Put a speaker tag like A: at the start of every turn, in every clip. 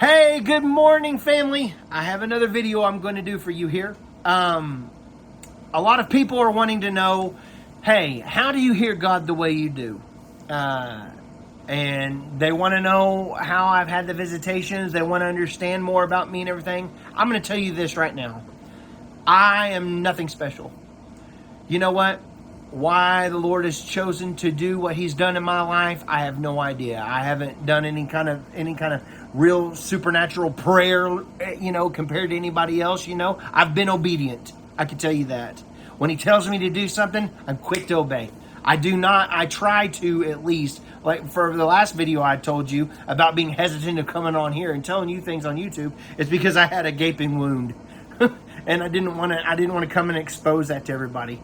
A: Hey, good morning, family. I have another video I'm going to do for you here. Um, a lot of people are wanting to know, hey, how do you hear God the way you do? Uh, and they want to know how I've had the visitations. They want to understand more about me and everything. I'm going to tell you this right now. I am nothing special. You know what? Why the Lord has chosen to do what He's done in my life, I have no idea. I haven't done any kind of any kind of real supernatural prayer, eh, you know, compared to anybody else. You know, I've been obedient. I can tell you that. When He tells me to do something, I'm quick to obey. I do not. I try to at least. Like for the last video I told you about being hesitant of coming on here and telling you things on YouTube, it's because I had a gaping wound, and I didn't want to. I didn't want to come and expose that to everybody.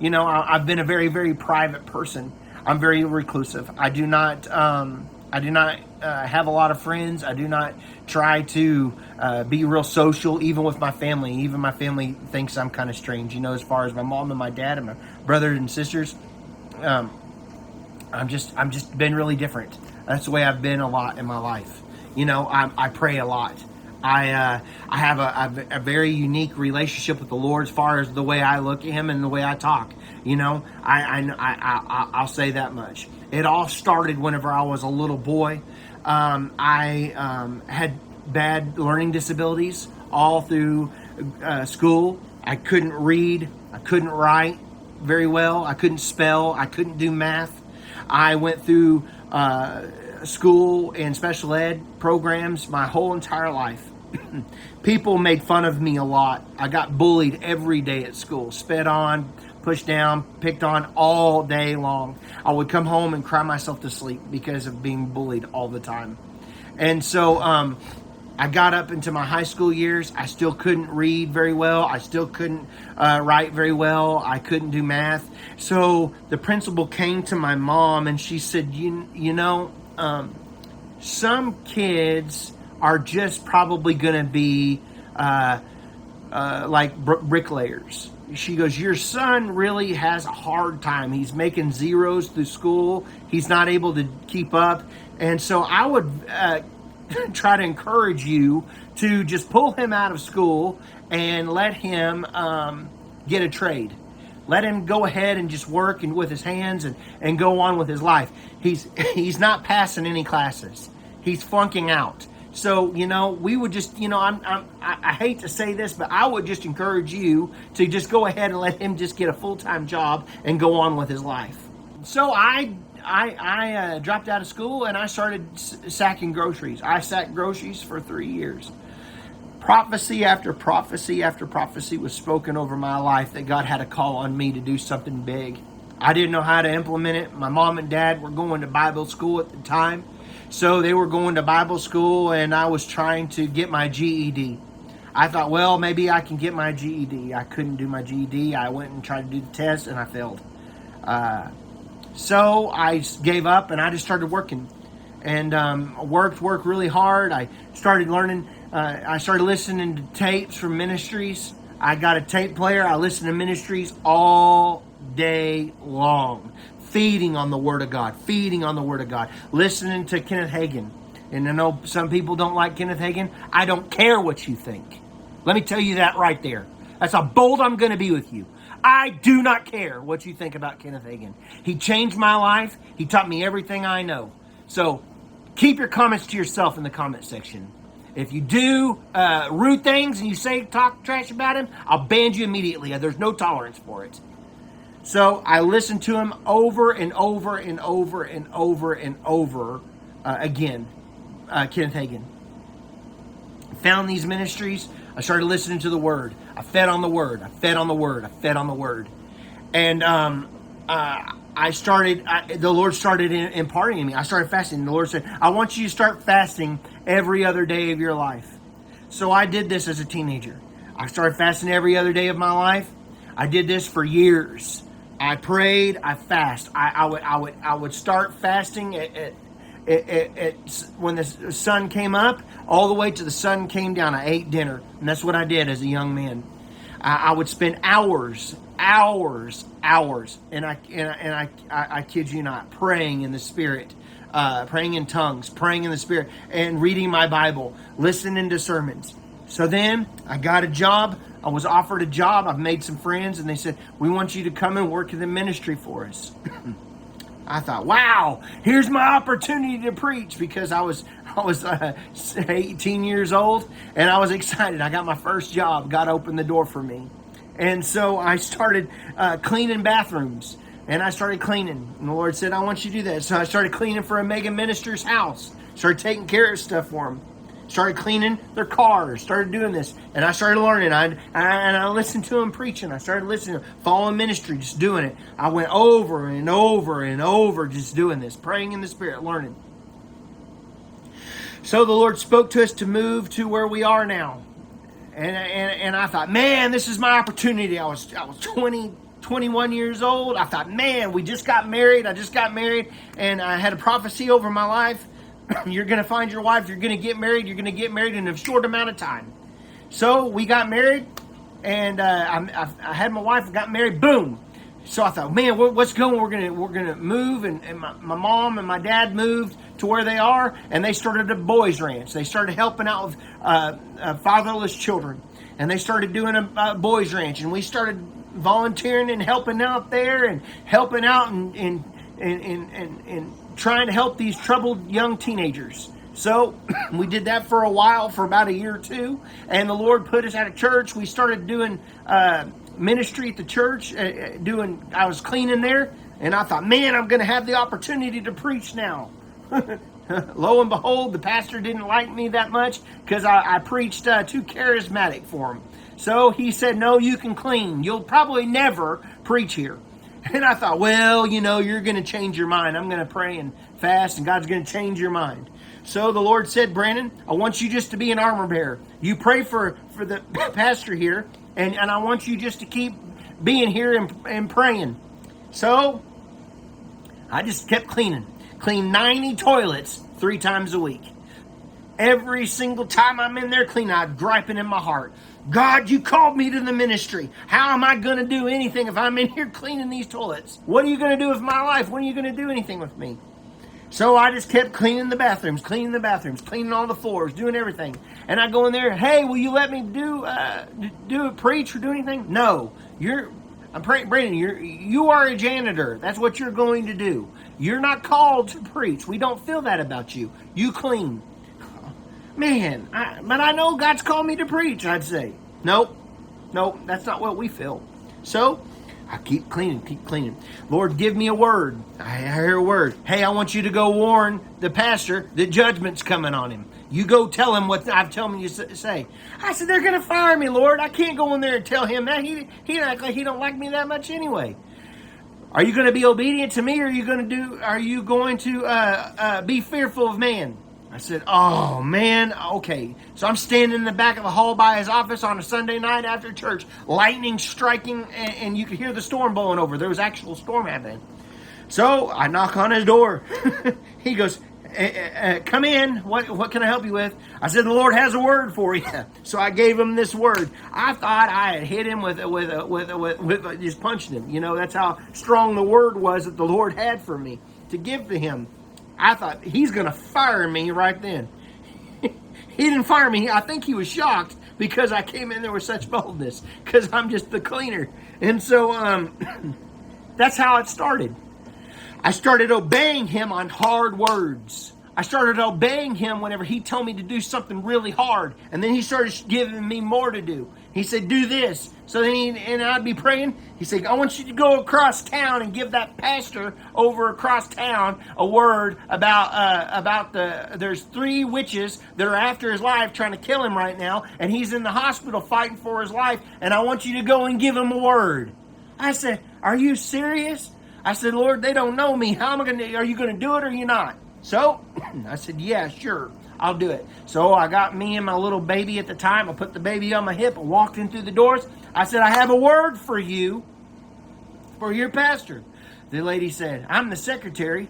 A: You know, I, have been a very, very private person. I'm very reclusive. I do not, um, I do not uh, have a lot of friends. I do not try to uh, be real social, even with my family. Even my family thinks I'm kind of strange. You know, as far as my mom and my dad and my brothers and sisters, um, I'm just, I'm just been really different. That's the way I've been a lot in my life. You know, I, I pray a lot. I uh, I have a, a, a, very unique relationship with the Lord as far as the way I look at Him and the way I talk. You know, I I, I, I will say that much. It all started whenever I was a little boy. Um, I um, had bad learning disabilities all through uh, school. I couldn't read. I couldn't write very well. I couldn't spell. I couldn't do math. I went through uh, school and special ed programs my whole entire life. People made fun of me a lot. I got bullied every day at school, sped on, pushed down, picked on all day long. I would come home and cry myself to sleep because of being bullied all the time. And so um, I got up into my high school years. I still couldn't read very well. I still couldn't uh, write very well. I couldn't do math. So the principal came to my mom and she said, "You, you know, um, some kids are just probably going to be uh, uh, like br- bricklayers. She goes, Your son really has a hard time. He's making zeros through school, he's not able to keep up. And so I would uh, try to encourage you to just pull him out of school and let him um, get a trade. Let him go ahead and just work and with his hands and, and go on with his life. He's he's not passing any classes. He's flunking out. So you know, we would just you know, I'm, I'm I hate to say this, but I would just encourage you to just go ahead and let him just get a full time job and go on with his life. So I I, I uh, dropped out of school and I started s- sacking groceries. I sacked groceries for three years prophecy after prophecy after prophecy was spoken over my life that God had a call on me to do something big. I didn't know how to implement it. My mom and dad were going to Bible school at the time. So they were going to Bible school and I was trying to get my GED. I thought, well, maybe I can get my GED. I couldn't do my GED. I went and tried to do the test and I failed. Uh, so I gave up and I just started working and um, worked, worked really hard. I started learning uh, I started listening to tapes from ministries. I got a tape player. I listened to ministries all day long, feeding on the Word of God, feeding on the Word of God, listening to Kenneth Hagin. And I know some people don't like Kenneth Hagin. I don't care what you think. Let me tell you that right there. That's how bold I'm going to be with you. I do not care what you think about Kenneth Hagin. He changed my life. He taught me everything I know. So keep your comments to yourself in the comment section. If you do uh, rude things and you say talk trash about him, I'll ban you immediately. There's no tolerance for it. So I listened to him over and over and over and over and over uh, again, uh, Kenneth Hagin. Found these ministries. I started listening to the Word. I fed on the Word. I fed on the Word. I fed on the Word. And um, uh, I started, I, the Lord started imparting in me. I started fasting. The Lord said, I want you to start fasting every other day of your life. So I did this as a teenager. I started fasting every other day of my life. I did this for years. I prayed, I fast. I, I would, I would, I would start fasting at, at, at, at, when the sun came up, all the way to the sun came down. I ate dinner, and that's what I did as a young man. I, I would spend hours hours, hours, and I and I, and I, I, I kid you not, praying in the spirit, uh, praying in tongues, praying in the Spirit, and reading my Bible, listening to sermons. So then I got a job. I was offered a job. I've made some friends, and they said, We want you to come and work in the ministry for us. I thought, wow, here's my opportunity to preach because I was I was uh, 18 years old and I was excited. I got my first job. God opened the door for me, and so I started uh, cleaning bathrooms. And I started cleaning. And the Lord said, I want you to do that. So I started cleaning for a mega minister's house. Started taking care of stuff for him started cleaning their cars, started doing this, and I started learning. I, and I listened to him preaching. I started listening, following ministry, just doing it. I went over and over and over, just doing this, praying in the Spirit, learning. So the Lord spoke to us to move to where we are now, and and, and I thought, man, this is my opportunity. I was I was 20. 21 years old. I thought, man, we just got married. I just got married, and I had a prophecy over my life you're going to find your wife, you're going to get married, you're going to get married in a short amount of time. So we got married, and uh, I, I, had my wife, got married, boom. So I thought, man, what's going? We're gonna we're gonna move, and, and my, my mom and my dad moved to where they are, and they started a boys' ranch. They started helping out with uh, uh, fatherless children, and they started doing a, boys' ranch, and we started volunteering and helping out there, and helping out and and and, and, and trying to help these troubled young teenagers. So we did that for a while, for about a year or two, and the Lord put us at a church. We started doing uh, ministry at the church. Uh, uh doing, I was cleaning there, and I thought, man, I'm going to have the opportunity to preach now. Lo and behold, the pastor didn't like me that much because I, I, preached uh, too charismatic for him. So he said, no, you can clean. You'll probably never preach here. And I thought, well, you know, you're going to change your mind. I'm going to pray and fast, and God's going to change your mind. So the Lord said, Brandon, I want you just to be an armor bearer. You pray for, for the pastor here, and, and I want you just to keep being here and, and praying. So I just kept cleaning. Clean 90 toilets three times a week. Every single time I'm in there cleaning, I'm griping in my heart. God, you called me to the ministry. How am I going to do anything if I'm in here cleaning these toilets? What are you going to do with my life? When are you going to do anything with me? So I just kept cleaning the bathrooms, cleaning the bathrooms, cleaning all the floors, doing everything. And I go in there, hey, will you let me do uh, do a preach or do anything? No, you're. I'm praying, Brandon. You're you are a janitor. That's what you're going to do. You're not called to preach. We don't feel that about you. You clean man, I, but I know God's called me to preach, I'd say. Nope, nope, that's not what we feel. So, I keep cleaning, keep cleaning. Lord, give me a word. I hear a word. Hey, I want you to go warn the pastor that judgment's coming on him. You go tell him what I've told you to say. I said, they're going to fire me, Lord. I can't go in there and tell him that. He, he act like he don't like me that much anyway. Are you going to be obedient to me or are you going to do, are you going to uh, uh, be fearful of man? I said, Oh man, okay. So I'm standing in the back of the hall by his office on a Sunday night after church, lightning striking, and, and you could hear the storm blowing over. There was actual storm happening. So I knock on his door. he goes, uh, Come in. What, what can I help you with? I said, The Lord has a word for you. So I gave him this word. I thought I had hit him with, with, with, with, with just punching him. You know, that's how strong the word was that the Lord had for me to give to him. I thought he's going to fire me right then. he didn't fire me. I think he was shocked because I came in there with such boldness because I'm just the cleaner. And so um, that's how it started. I started obeying him on hard words. I started obeying him whenever he told me to do something really hard. And then he started giving me more to do. He said, Do this. So then he, and I'd be praying. He said, I want you to go across town and give that pastor over across town a word about uh, about the. There's three witches that are after his life, trying to kill him right now, and he's in the hospital fighting for his life. And I want you to go and give him a word. I said, Are you serious? I said, Lord, they don't know me. How am I going to? Are you going to do it or you not? So I said, Yeah, sure. I'll do it. So I got me and my little baby at the time. I put the baby on my hip and walked in through the doors. I said, I have a word for you, for your pastor. The lady said, I'm the secretary.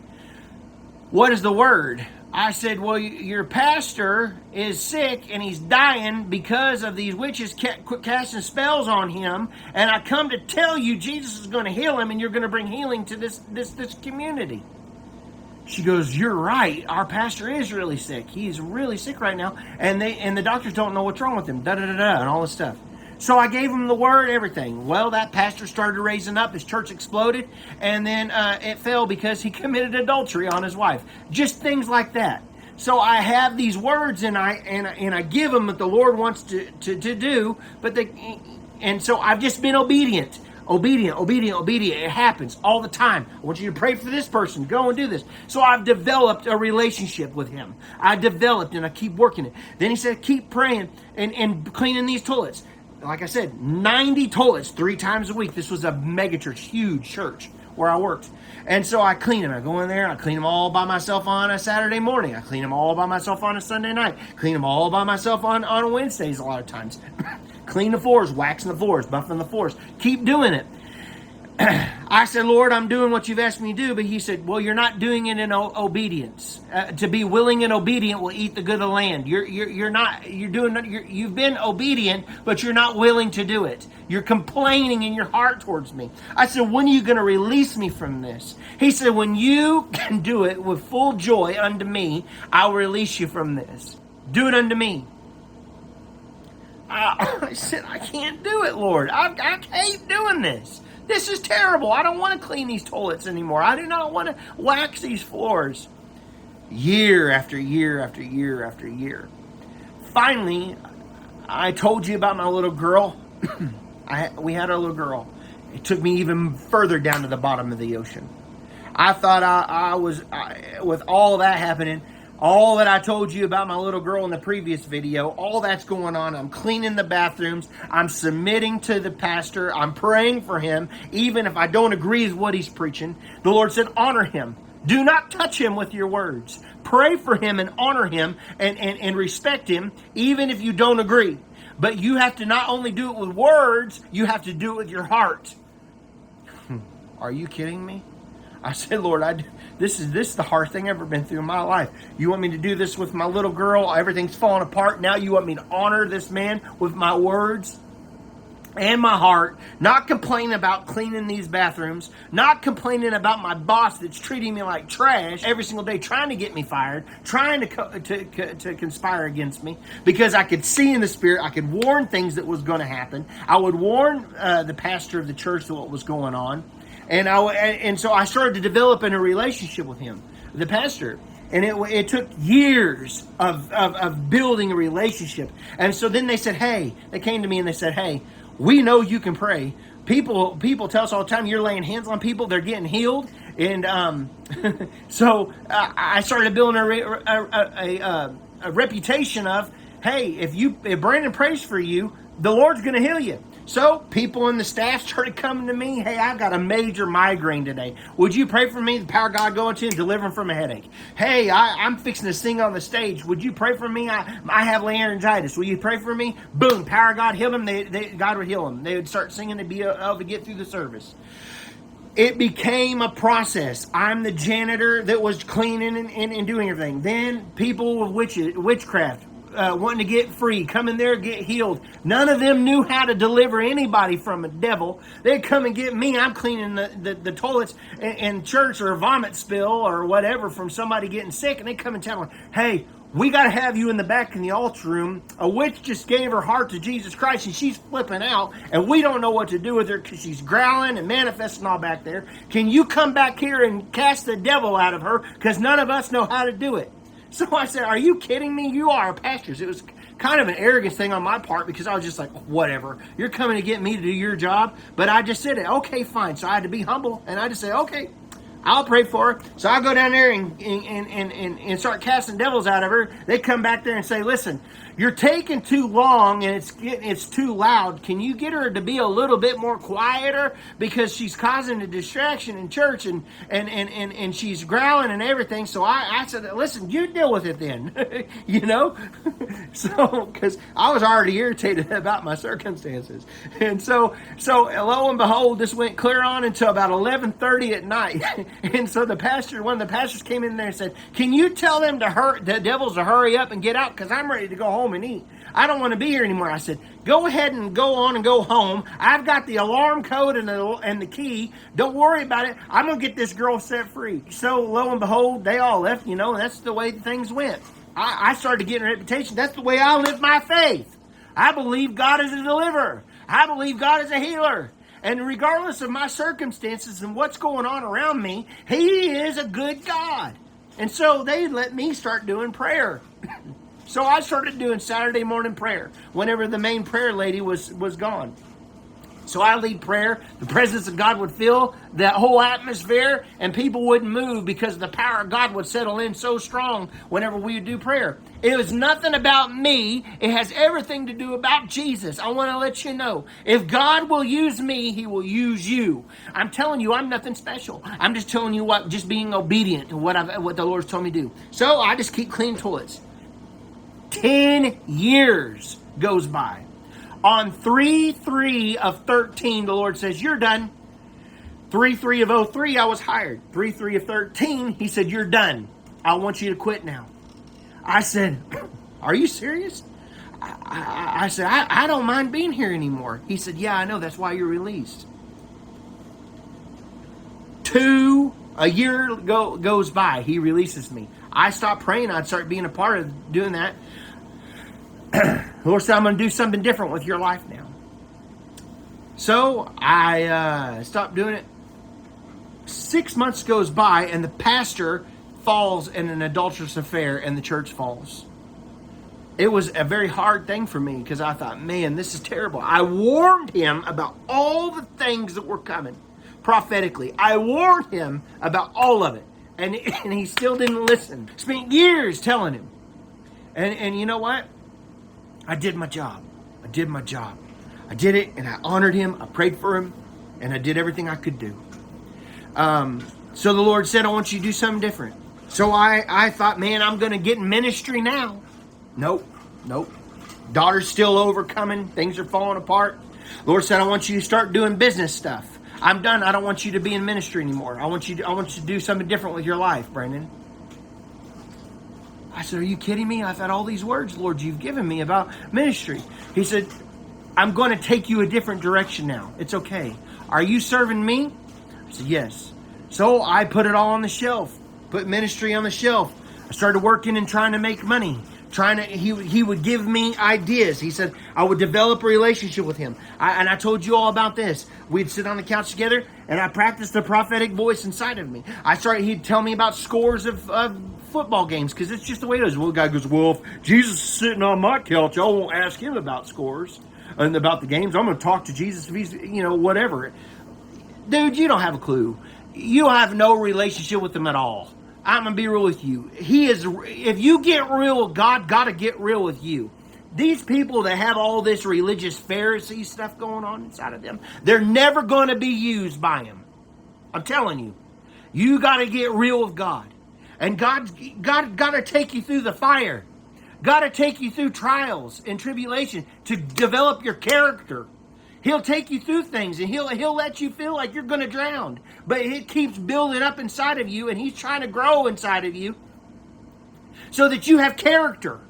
A: What is the word? I said, Well, your pastor is sick and he's dying because of these witches casting spells on him. And I come to tell you Jesus is going to heal him and you're going to bring healing to this, this, this community. She goes, "You're right. Our pastor is really sick. He's really sick right now, and they and the doctors don't know what's wrong with him. Da da da da, and all this stuff." So I gave him the word, everything. Well, that pastor started raising up. His church exploded, and then uh, it fell because he committed adultery on his wife. Just things like that. So I have these words, and I and and I give them what the Lord wants to to, to do. But they, and so I've just been obedient obedient, obedient, obedient. It happens all the time. I want you to pray for this person. Go and do this. So I've developed a relationship with him. I developed and I keep working it. Then he said, keep praying and, and cleaning these toilets. Like I said, 90 toilets three times a week. This was a mega church, huge church where I worked. And so I clean them. I go in there, I clean them all by myself on a Saturday morning. I clean them all by myself on a Sunday night. Clean them all by myself on, on Wednesdays a lot of times. Clean the floors, waxing the floors, buffing the floors. Keep doing it. I said, Lord, I'm doing what you've asked me to do. But he said, Well, you're not doing it in o- obedience. Uh, to be willing and obedient will eat the good of the land. You're, you're, you're not, you're doing, you're, you've been obedient, but you're not willing to do it. You're complaining in your heart towards me. I said, When are you going to release me from this? He said, When you can do it with full joy unto me, I'll release you from this. Do it unto me. I, said, I can't do it, Lord. I, I hate doing this. This is terrible. I don't want to clean these toilets anymore. I do not want to wax these floors. Year after year after year after year. Finally, I told you about my little girl. I, we had our little girl. It took me even further down to the bottom of the ocean. I thought I, I was, I, with all that happening, all that I told you about my little girl in the previous video, all that's going on. I'm cleaning the bathrooms. I'm submitting to the pastor. I'm praying for him, even if I don't agree with what he's preaching. The Lord said, honor him. Do not touch him with your words. Pray for him and honor him and, and, and respect him, even if you don't agree. But you have to not only do it with words, you have to do it with your heart. Hmm. Are you kidding me? I said, Lord, I, this is this is the hardest thing I've ever been through in my life. You want me to do this with my little girl? Everything's falling apart. Now you want me to honor this man with my words and my heart, not complaining about cleaning these bathrooms, not complaining about my boss that's treating me like trash every single day, trying to get me fired, trying to co- to, to, to conspire against me because I could see in the spirit, I could warn things that was going to happen. I would warn uh, the pastor of the church what was going on and I and so I started to develop in a relationship with him, the pastor. And it, it took years of, of, of building a relationship. And so then they said, hey, they came to me and they said, hey, we know you can pray. People people tell us all the time you're laying hands on people, they're getting healed. And um, so uh, I started building a, a, a, a, a reputation of, hey, if you if Brandon prays for you, the Lord's going to heal you. So people in the staff started coming to me. Hey, I've got a major migraine today. Would you pray for me? The power of God go into and deliver him from a headache. Hey, I, am fixing to sing on the stage. Would you pray for me? I, I have laryngitis. Will you pray for me? Boom, power of God heal him. They, they, God would heal him. They would start singing to be uh, able to get through the service it became a process. I'm the janitor that was cleaning and, and, and doing everything. Then people with witch, witchcraft uh, wanting to get free, come in there, get healed. None of them knew how to deliver anybody from a devil. They'd come and get me. I'm cleaning the, the, the toilets in, in, church or a vomit spill or whatever from somebody getting sick, and they come and tell me, hey, we got to have you in the back in the altar room. A witch just gave her heart to Jesus Christ and she's flipping out, and we don't know what to do with her because she's growling and manifesting all back there. Can you come back here and cast the devil out of her because none of us know how to do it? So I said, Are you kidding me? You are pastors. It was kind of an arrogance thing on my part because I was just like, Whatever. You're coming to get me to do your job. But I just said it. Okay, fine. So I had to be humble and I just said, Okay, I'll pray for her. So I go down there and, and, and, and, and start casting devils out of her. They come back there and say, Listen, you're taking too long and it's it's too loud. Can you get her to be a little bit more quieter because she's causing a distraction in church and and and and, and she's growling and everything. So I, I said, listen, you deal with it then. you know, So, because I was already irritated about my circumstances, and so, so lo and behold, this went clear on until about eleven thirty at night. and so the pastor, one of the pastors, came in there and said, "Can you tell them to hurt the devils to hurry up and get out? Because I'm ready to go home and eat. I don't want to be here anymore." I said, "Go ahead and go on and go home. I've got the alarm code and the and the key. Don't worry about it. I'm gonna get this girl set free." So lo and behold, they all left. You know, that's the way things went. I, I started getting a reputation. That's the way I live my faith. I believe God is a deliverer. I believe God is a healer. And regardless of my circumstances and what's going on around me, He is a good God. And so they let me start doing prayer. so I started doing Saturday morning prayer whenever the main prayer lady was, was gone. So I lead prayer. The presence of God would fill that whole atmosphere, and people wouldn't move because the power of God would settle in so strong whenever we would do prayer. It was nothing about me. It has everything to do about Jesus. I want to let you know if God will use me, He will use you. I'm telling you, I'm nothing special. I'm just telling you what, just being obedient to what I've, what the Lord's told me to do. So I just keep clean toilets. Ten years goes by. On 3 3 of 13, the Lord says, You're done. 3 3 of 03, I was hired. 3 3 of 13, He said, You're done. I want you to quit now. I said, Are you serious? I, I, I said, I, I don't mind being here anymore. He said, Yeah, I know. That's why you're released. Two, a year go, goes by. He releases me. I stop praying. I'd start being a part of doing that. Lord said, I'm going to do something different with your life now. So I uh, stopped doing it. Six months goes by, and the pastor falls in an adulterous affair, and the church falls. It was a very hard thing for me because I thought, man, this is terrible. I warned him about all the things that were coming prophetically. I warned him about all of it, and, and he still didn't listen. Spent years telling him. And, and you know what? I did my job. I did my job. I did it and I honored him. I prayed for him and I did everything I could do. Um, so the Lord said, I want you to do something different. So I, I thought, man, I'm going to get in ministry now. Nope, nope. Daughter's still overcoming. Things are falling apart. Lord said, I want you to start doing business stuff. I'm done. I don't want you to be in ministry anymore. I want you to, I want you to do something different with your life, Brandon. I said, Are you kidding me? I've had all these words, Lord, you've given me about ministry. He said, I'm going to take you a different direction now. It's okay. Are you serving me? I said, Yes. So I put it all on the shelf, put ministry on the shelf. I started working and trying to make money. Trying to, he, he would give me ideas. He said I would develop a relationship with him. I, and I told you all about this. We'd sit on the couch together, and I practiced the prophetic voice inside of me. I started. He'd tell me about scores of, of football games because it's just the way it is. Well, the guy goes, Well, if Jesus is sitting on my couch, I won't ask him about scores and about the games. I'm going to talk to Jesus if he's, you know, whatever. Dude, you don't have a clue. You have no relationship with him at all. I'm going to be real with you. He is, if you get real with God, got to get real with you. These people that have all this religious Pharisee stuff going on inside of them, they're never going to be used by him. I'm telling you. You got to get real with God. And God, God got to take you through the fire. Got to take you through trials and tribulation to develop your character. He'll take you through things and he'll he'll let you feel like you're going to drown, but it keeps building up inside of you and he's trying to grow inside of you so that you have character.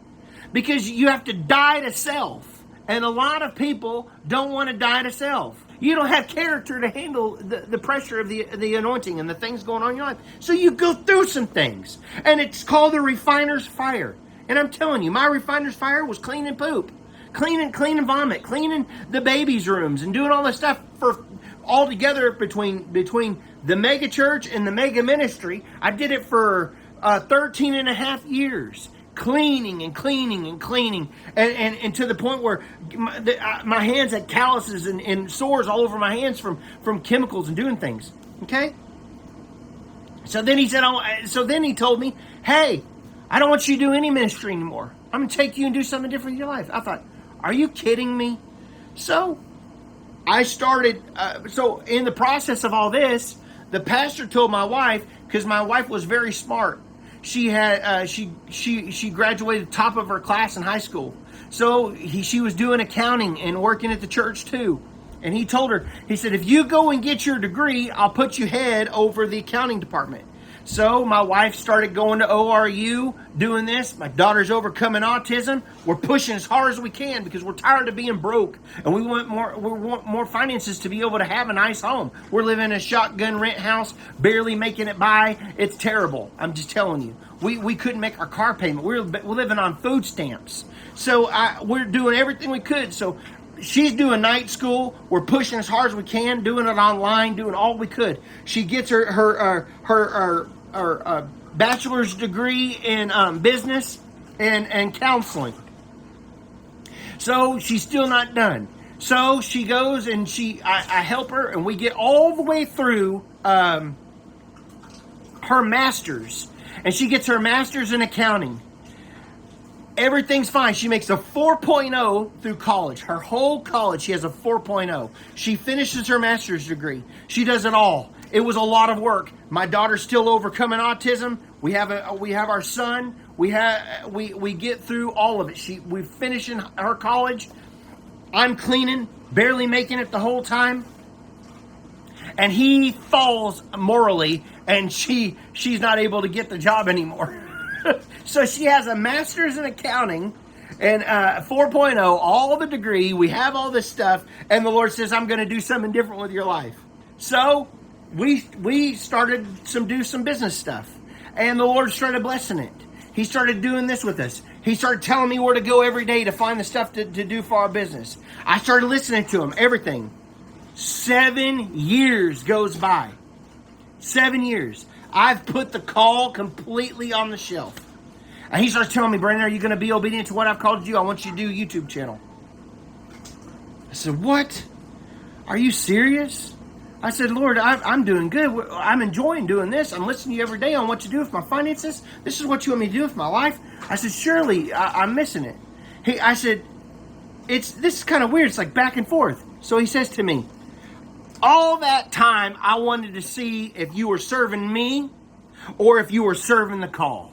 A: Because you have to die to self. And a lot of people don't want to die to self. You don't have character to handle the, the pressure of the, the anointing and the things going on in your life. So you go through some things. And it's called the refiner's fire. And I'm telling you, my refiner's fire was cleaning poop. Cleaning, cleaning vomit, cleaning the babies' rooms, and doing all this stuff for all together between between the mega church and the mega ministry. I did it for uh, 13 and a half years cleaning and cleaning and cleaning and, and, and to the point where my, the, uh, my hands had calluses and, and sores all over my hands from, from chemicals and doing things. Okay? So then he said, oh, so then he told me, hey, I don't want you to do any ministry anymore. I'm going to take you and do something different in your life. I thought, are you kidding me? So I started, uh, so in the process of all this, the pastor told my wife, because my wife was very smart, she had uh, she she she graduated top of her class in high school. So he, she was doing accounting and working at the church too. And he told her, he said, if you go and get your degree, I'll put you head over the accounting department. So my wife started going to ORU, doing this. My daughter's overcoming autism. We're pushing as hard as we can because we're tired of being broke, and we want more. We want more finances to be able to have a nice home. We're living in a shotgun rent house, barely making it by. It's terrible. I'm just telling you. We, we couldn't make our car payment. We're, we're living on food stamps. So I, we're doing everything we could. So she's doing night school. We're pushing as hard as we can, doing it online, doing all we could. She gets her her uh, her, her, her uh, bachelor's degree in um, business and and counseling. So she's still not done. So she goes and she I, I help her, and we get all the way through um, her master's, and she gets her master's in accounting everything's fine. She makes a 4.0 through college. Her whole college, she has a 4.0. She finishes her master's degree. She does it all. It was a lot of work. My daughter's still overcoming autism. We have a uh, we have our son. We have uh, we we get through all of it. She we finishing her college. I'm cleaning, barely making it the whole time. And he falls morally and she she's not able to get the job anymore. so she has a master's in accounting and uh, 4.0, all the degree. We have all this stuff, and the Lord says, "I'm going to do something different with your life." So we we started some do some business stuff, and the Lord started blessing it. He started doing this with us. He started telling me where to go every day to find the stuff to, to do for our business. I started listening to him, everything. Seven years goes by. Seven years. I've put the call completely on the shelf. And he starts telling me, Brandon, are you going to be obedient to what I've called you? I want you to do a YouTube channel. I said, What? Are you serious? I said, Lord, I, am doing good. I'm enjoying doing this. I'm listening to you every day on what to do with my finances. This is what you want me to do with my life. I said, Surely I, I'm missing it. He, I said, It's this is kind of weird. It's like back and forth. So he says to me, all that time, I wanted to see if you were serving me or if you were serving the call.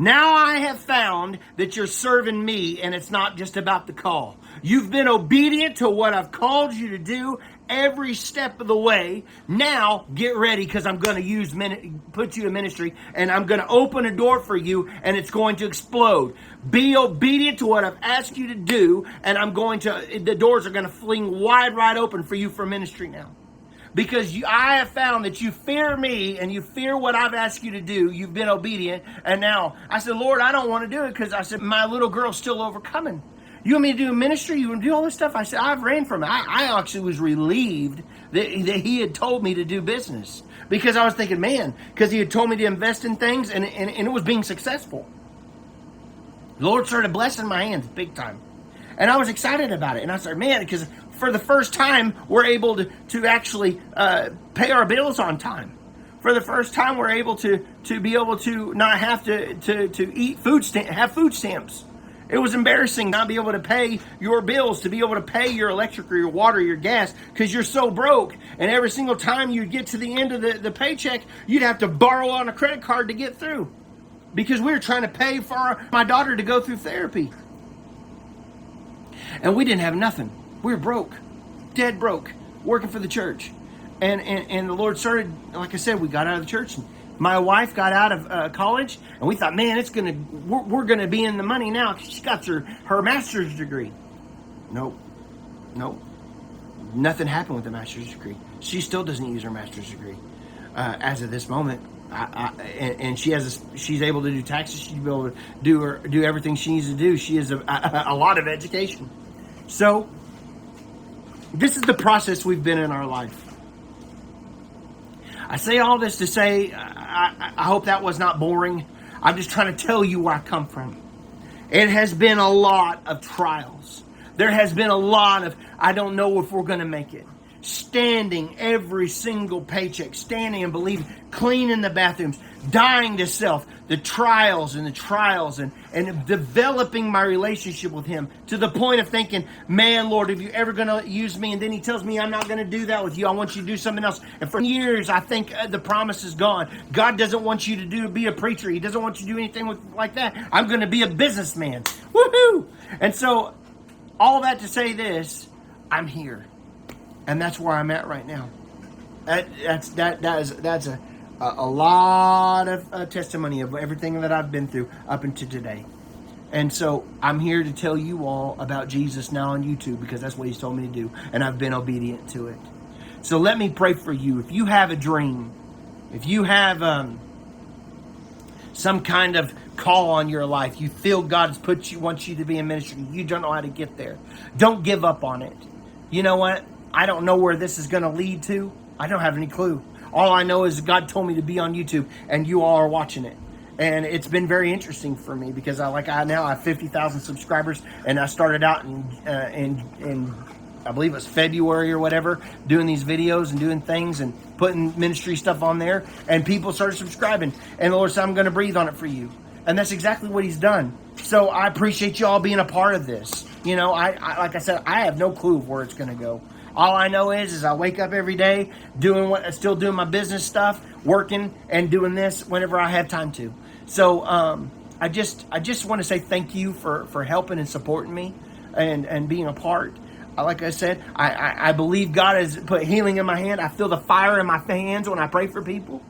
A: Now I have found that you're serving me and it's not just about the call. You've been obedient to what I've called you to do every step of the way. Now get ready because I'm going to use put you in ministry and I'm going to open a door for you and it's going to explode. Be obedient to what I've asked you to do and I'm going to the doors are going to fling wide right open for you for ministry now because you, I have found that you fear me and you fear what I've asked you to do. You've been obedient. And now I said, Lord, I don't want to do it because I said, my little girl's still overcoming. You want me to do ministry? You want to do all this stuff? I said, I've ran from it. I, I actually was relieved that, that he had told me to do business because I was thinking, man, because he had told me to invest in things and, and, and it was being successful. The Lord started blessing my hands big time. And I was excited about it. And I said, man, because for the first time, we're able to, to actually uh, pay our bills on time. For the first time, we're able to, to be able to not have to, to, to eat food stamp, have food stamps. It was embarrassing not be able to pay your bills, to be able to pay your electric or your water, or your gas, because you're so broke. And every single time you get to the end of the, the paycheck, you'd have to borrow on a credit card to get through. Because we were trying to pay for my daughter to go through therapy. And we didn't have nothing we were broke, dead broke, working for the church. And, and, and the Lord started, like I said, we got out of the church. My wife got out of uh, college, and we thought, man, it's gonna, we're, we're gonna be in the money now. She got her, her master's degree. Nope, nope. Nothing happened with the master's degree. She still doesn't use her master's degree uh, as of this moment. I, I, and, and, she has a, she's able to do taxes. She's able to do her do everything she needs to do. She has a, a, a lot of education. So this is the process we've been in our life. I say all this to say, I, I, hope that was not boring. I'm just trying to tell you where I come from. It has been a lot of trials. There has been a lot of, I don't know if we're going to make it. standing every single paycheck, standing and believing, cleaning the bathrooms, dying to self, the trials and the trials, and, and developing my relationship with Him to the point of thinking, man, Lord, if you ever going to use me? And then He tells me, I'm not going to do that with you. I want you to do something else. And for years, I think uh, the promise is gone. God doesn't want you to do be a preacher. He doesn't want you to do anything with, like that. I'm going to be a businessman. Woohoo! And so, all that to say this, I'm here and that's where I'm at right now. That, that's that that is that's a a, lot of uh, testimony of everything that I've been through up until today. And so I'm here to tell you all about Jesus now on YouTube because that's what He's told me to do, and I've been obedient to it. So let me pray for you. If you have a dream, if you have um, some kind of call on your life, you feel God's put you wants you to be in ministry, you don't know how to get there. Don't give up on it. You know what? I don't know where this is going to lead to. I don't have any clue. All I know is God told me to be on YouTube, and you all are watching it. And it's been very interesting for me because I like I now have fifty thousand subscribers, and I started out in uh, in in I believe it was February or whatever, doing these videos and doing things and putting ministry stuff on there, and people started subscribing. And the Lord said, "I'm going to breathe on it for you," and that's exactly what He's done. So I appreciate you all being a part of this. You know, I, I like I said, I have no clue where it's going to go. All I know is, is I wake up every day doing what, still doing my business stuff, working and doing this whenever I have time to. So um, I just, I just want to say thank you for for helping and supporting me, and and being a part. Uh, like I said, I, I, I believe God has put healing in my hand. I feel the fire in my hands when I pray for people.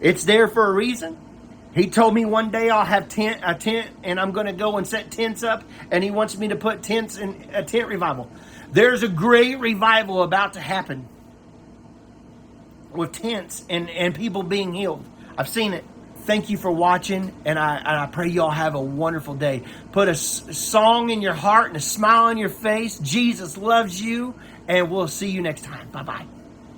A: It's there for a reason. He told me one day I'll have tent, a tent and I'm going to go and set tents up, and he wants me to put tents in a tent revival. There's a great revival about to happen with tents and, and people being healed. I've seen it. Thank you for watching, and I, and I pray you all have a wonderful day. Put a song in your heart and a smile on your face. Jesus loves you, and we'll see you next time. Bye bye.